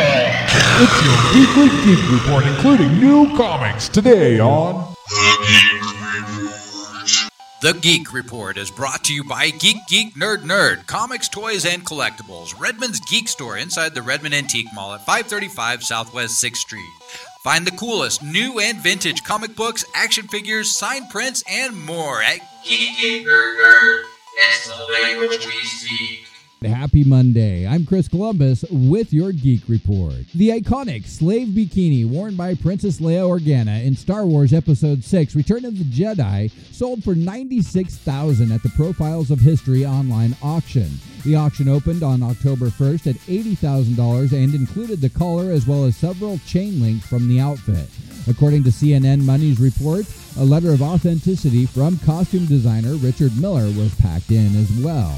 It's your weekly geek report, including new comics today on The Geek Report The Geek Report is brought to you by Geek Geek Nerd Nerd, comics, toys, and collectibles. Redmond's Geek Store inside the Redmond Antique Mall at 535 Southwest 6th Street. Find the coolest new and vintage comic books, action figures, signed prints, and more at Geek Geek Nerd Nerd. It's the language we speak. Happy Monday. I'm Chris Columbus with your Geek Report. The iconic slave bikini worn by Princess Leia Organa in Star Wars Episode 6 Return of the Jedi sold for 96,000 at the Profiles of History online auction. The auction opened on October 1st at $80,000 and included the collar as well as several chain links from the outfit. According to CNN Money's report, a letter of authenticity from costume designer Richard Miller was packed in as well.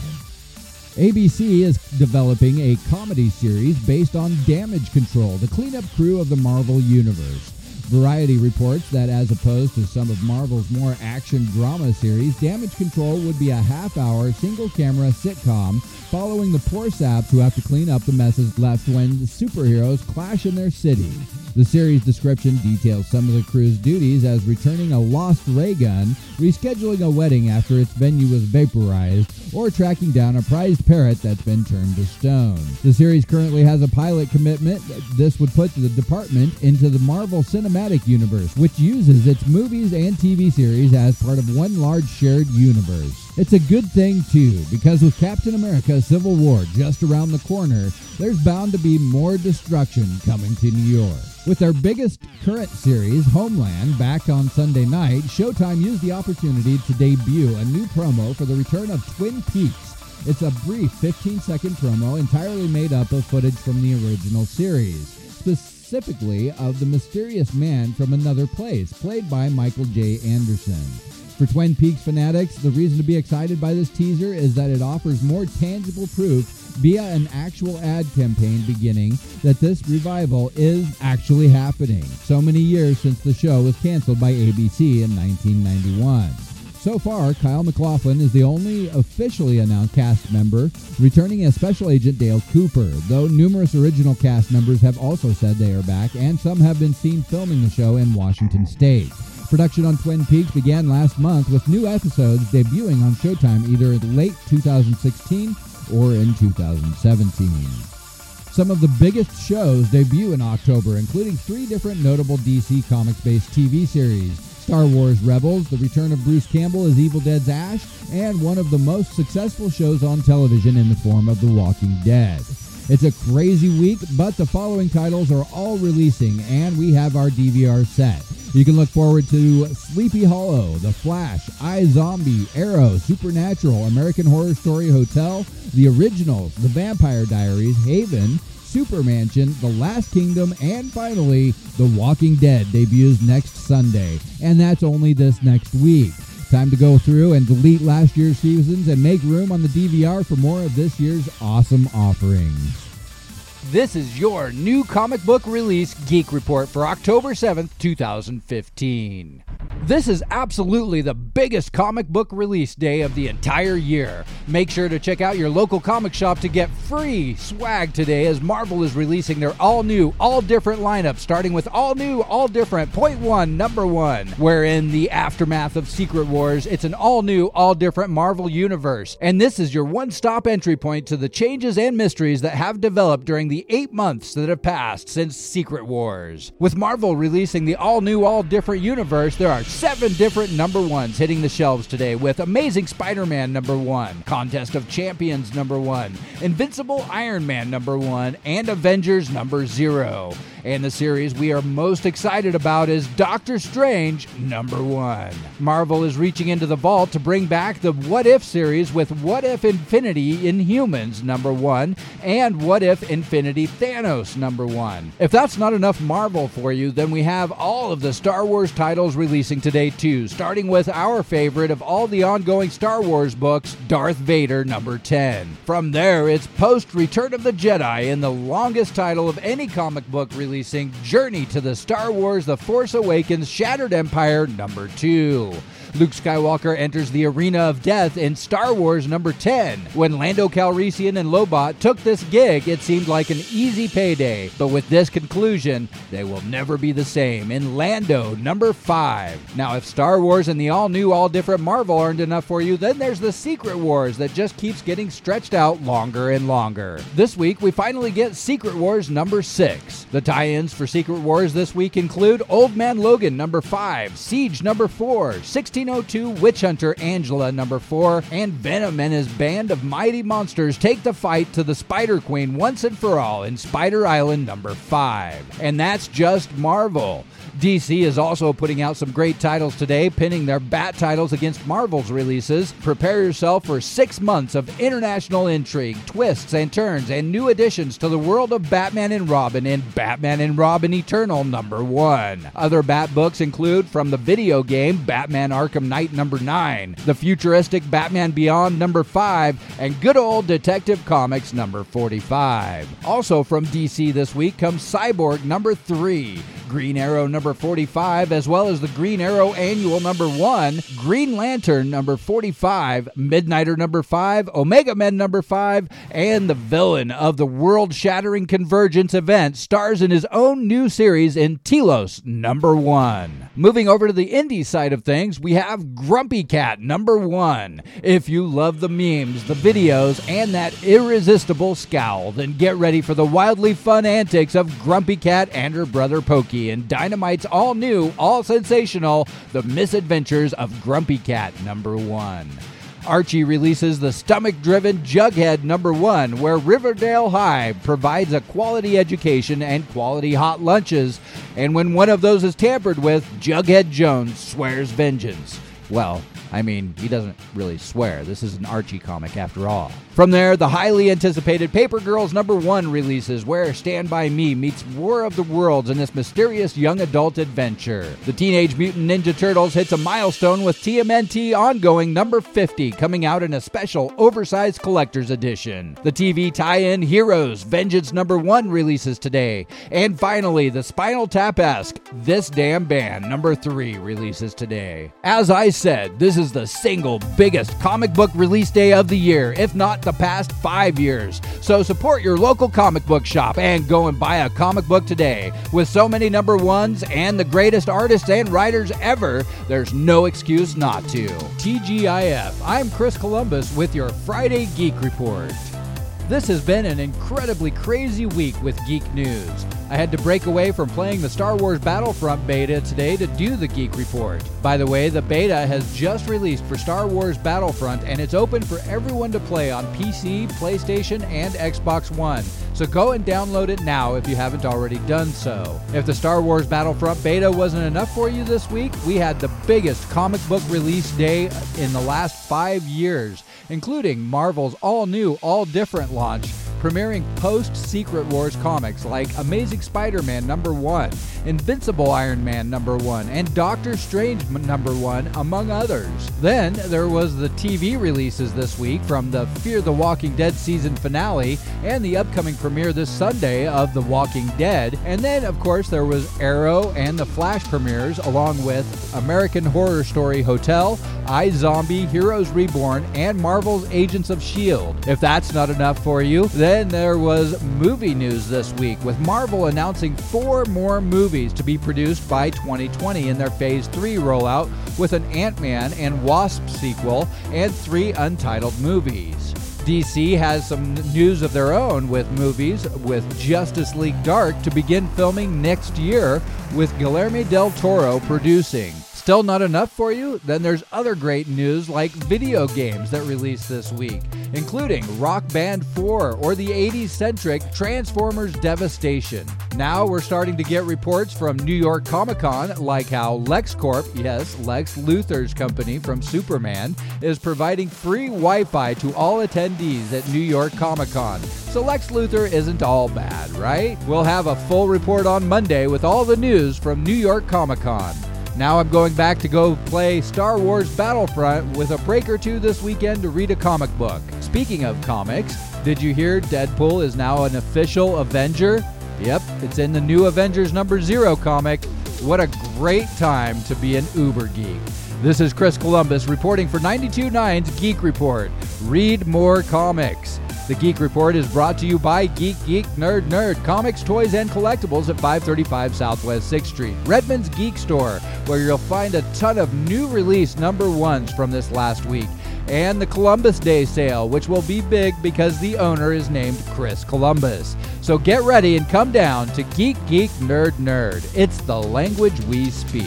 ABC is developing a comedy series based on Damage Control, the cleanup crew of the Marvel Universe. Variety reports that as opposed to some of Marvel's more action drama series, Damage Control would be a half hour single camera sitcom following the poor saps who have to clean up the messes left when superheroes clash in their city. The series description details some of the crew's duties as returning a lost ray gun, rescheduling a wedding after its venue was vaporized, or tracking down a prized parrot that's been turned to stone. The series currently has a pilot commitment. This would put the department into the Marvel Cinematic Universe, which uses its movies and TV series as part of one large shared universe. It's a good thing, too, because with Captain America Civil War just around the corner, there's bound to be more destruction coming to New York. With their biggest current series, Homeland, back on Sunday night, Showtime used the opportunity to debut a new promo for the return of Twin Peaks. It's a brief 15 second promo entirely made up of footage from the original series, specifically of the mysterious man from another place, played by Michael J. Anderson. For Twin Peaks fanatics, the reason to be excited by this teaser is that it offers more tangible proof via an actual ad campaign beginning that this revival is actually happening. So many years since the show was canceled by ABC in 1991. So far, Kyle MacLachlan is the only officially announced cast member, returning as Special Agent Dale Cooper, though numerous original cast members have also said they are back, and some have been seen filming the show in Washington State. Production on Twin Peaks began last month with new episodes debuting on Showtime either late 2016 or in 2017. Some of the biggest shows debut in October, including three different notable DC Comics based TV series Star Wars Rebels, The Return of Bruce Campbell as Evil Dead's Ash, and one of the most successful shows on television in the form of The Walking Dead. It's a crazy week, but the following titles are all releasing, and we have our DVR set. You can look forward to Sleepy Hollow, The Flash, iZombie, Arrow, Supernatural, American Horror Story Hotel, The Originals, The Vampire Diaries, Haven, Super Mansion, The Last Kingdom, and finally, The Walking Dead debuts next Sunday. And that's only this next week. Time to go through and delete last year's seasons and make room on the DVR for more of this year's awesome offerings. This is your new comic book release geek report for October 7th, 2015. This is absolutely the biggest comic book release day of the entire year. Make sure to check out your local comic shop to get free swag today as Marvel is releasing their all new, all different lineup, starting with all new, all different point one, number one, where in the aftermath of Secret Wars, it's an all new, all different Marvel universe. And this is your one stop entry point to the changes and mysteries that have developed during the eight months that have passed since Secret Wars. With Marvel releasing the all new, all different universe, there are seven different number ones hitting the shelves today with Amazing Spider Man number one, Contest of Champions number one, Invincible Iron Man number one, and Avengers number zero. And the series we are most excited about is Doctor Strange number one. Marvel is reaching into the vault to bring back the What If series with What If Infinity Inhumans number one and What If Infinity Thanos number one. If that's not enough Marvel for you, then we have all of the Star Wars titles releasing today too, starting with our favorite of all the ongoing Star Wars books, Darth Vader number 10. From there, it's post Return of the Jedi in the longest title of any comic book release releasing Journey to the Star Wars The Force Awakens Shattered Empire number 2. Luke Skywalker enters the arena of death in Star Wars number 10. When Lando Calrissian and Lobot took this gig, it seemed like an easy payday, but with this conclusion, they will never be the same in Lando number 5. Now, if Star Wars and the all new, all different Marvel aren't enough for you, then there's the Secret Wars that just keeps getting stretched out longer and longer. This week, we finally get Secret Wars number 6. The tie ins for Secret Wars this week include Old Man Logan number 5, Siege number 4, 1602 Witch Hunter Angela number 4, and Venom and his band of mighty monsters take the fight to the Spider Queen once and for all in Spider Island number 5. And that's just Marvel. DC is also putting out some great titles today, pinning their Bat titles against Marvel's releases. Prepare yourself for six months of international intrigue, twists and turns, and new additions to the world of Batman and Robin in Batman and Robin Eternal number one. Other Bat books include from the video game Batman Arkham Knight number nine, the futuristic Batman Beyond number five, and good old Detective Comics number 45. Also from DC this week comes Cyborg number three. Green Arrow number 45, as well as the Green Arrow Annual number 1, Green Lantern number 45, Midnighter number 5, Omega Men number 5, and the villain of the world shattering convergence event stars in his own new series in Telos number 1. Moving over to the indie side of things, we have Grumpy Cat number 1. If you love the memes, the videos, and that irresistible scowl, then get ready for the wildly fun antics of Grumpy Cat and her brother Pokey and Dynamite's all new, all sensational The Misadventures of Grumpy Cat number one. Archie releases the stomach driven Jughead number one, where Riverdale High provides a quality education and quality hot lunches. And when one of those is tampered with, Jughead Jones swears vengeance. Well, I mean, he doesn't really swear. This is an Archie comic after all. From there, the highly anticipated Paper Girls number one releases, where Stand By Me meets War of the Worlds in this mysterious young adult adventure. The Teenage Mutant Ninja Turtles hits a milestone with TMNT ongoing number 50, coming out in a special oversized collector's edition. The TV tie in Heroes Vengeance number one releases today. And finally, the Spinal Tap esque This Damn Band number three releases today. As I said, this is the single biggest comic book release day of the year, if not the past five years. So support your local comic book shop and go and buy a comic book today. With so many number ones and the greatest artists and writers ever, there's no excuse not to. TGIF, I'm Chris Columbus with your Friday Geek Report. This has been an incredibly crazy week with geek news. I had to break away from playing the Star Wars Battlefront beta today to do the Geek Report. By the way, the beta has just released for Star Wars Battlefront and it's open for everyone to play on PC, PlayStation, and Xbox One. So go and download it now if you haven't already done so. If the Star Wars Battlefront beta wasn't enough for you this week, we had the biggest comic book release day in the last five years, including Marvel's all new, all different launch premiering post Secret Wars comics like Amazing Spider Man number 1, Invincible Iron Man number 1, and Doctor Strange number 1, among others. Then there was the TV releases this week from the Fear the Walking Dead season finale and the upcoming premiere this Sunday of The Walking Dead. And then, of course, there was Arrow and the Flash premieres, along with American Horror Story Hotel, I Zombie, Heroes Reborn, and Marvel's Agents of S.H.I.E.L.D. If that's not enough for you, then there was movie news this week, with Marvel announcing four more movies to be produced by 2020 in their Phase 3 rollout, with an Ant Man and Wasp sequel and three untitled movies. DC has some news of their own with movies, with Justice League Dark to begin filming next year, with Guillermo del Toro producing. Still not enough for you? Then there's other great news like video games that released this week, including Rock Band 4 or the 80s centric Transformers Devastation. Now we're starting to get reports from New York Comic Con, like how LexCorp, yes, Lex Luthor's company from Superman, is providing free Wi Fi to all attendees at New York Comic Con. So Lex Luthor isn't all bad, right? We'll have a full report on Monday with all the news from New York Comic Con. Now I'm going back to go play Star Wars Battlefront with a break or two this weekend to read a comic book. Speaking of comics, did you hear Deadpool is now an official Avenger? Yep, it's in the new Avengers number zero comic. What a great time to be an Uber geek. This is Chris Columbus reporting for 92.9's Geek Report. Read more comics. The Geek Report is brought to you by Geek Geek Nerd Nerd, comics, toys, and collectibles at 535 Southwest 6th Street. Redmond's Geek Store, where you'll find a ton of new release number ones from this last week. And the Columbus Day sale, which will be big because the owner is named Chris Columbus. So get ready and come down to Geek Geek Nerd Nerd. It's the language we speak.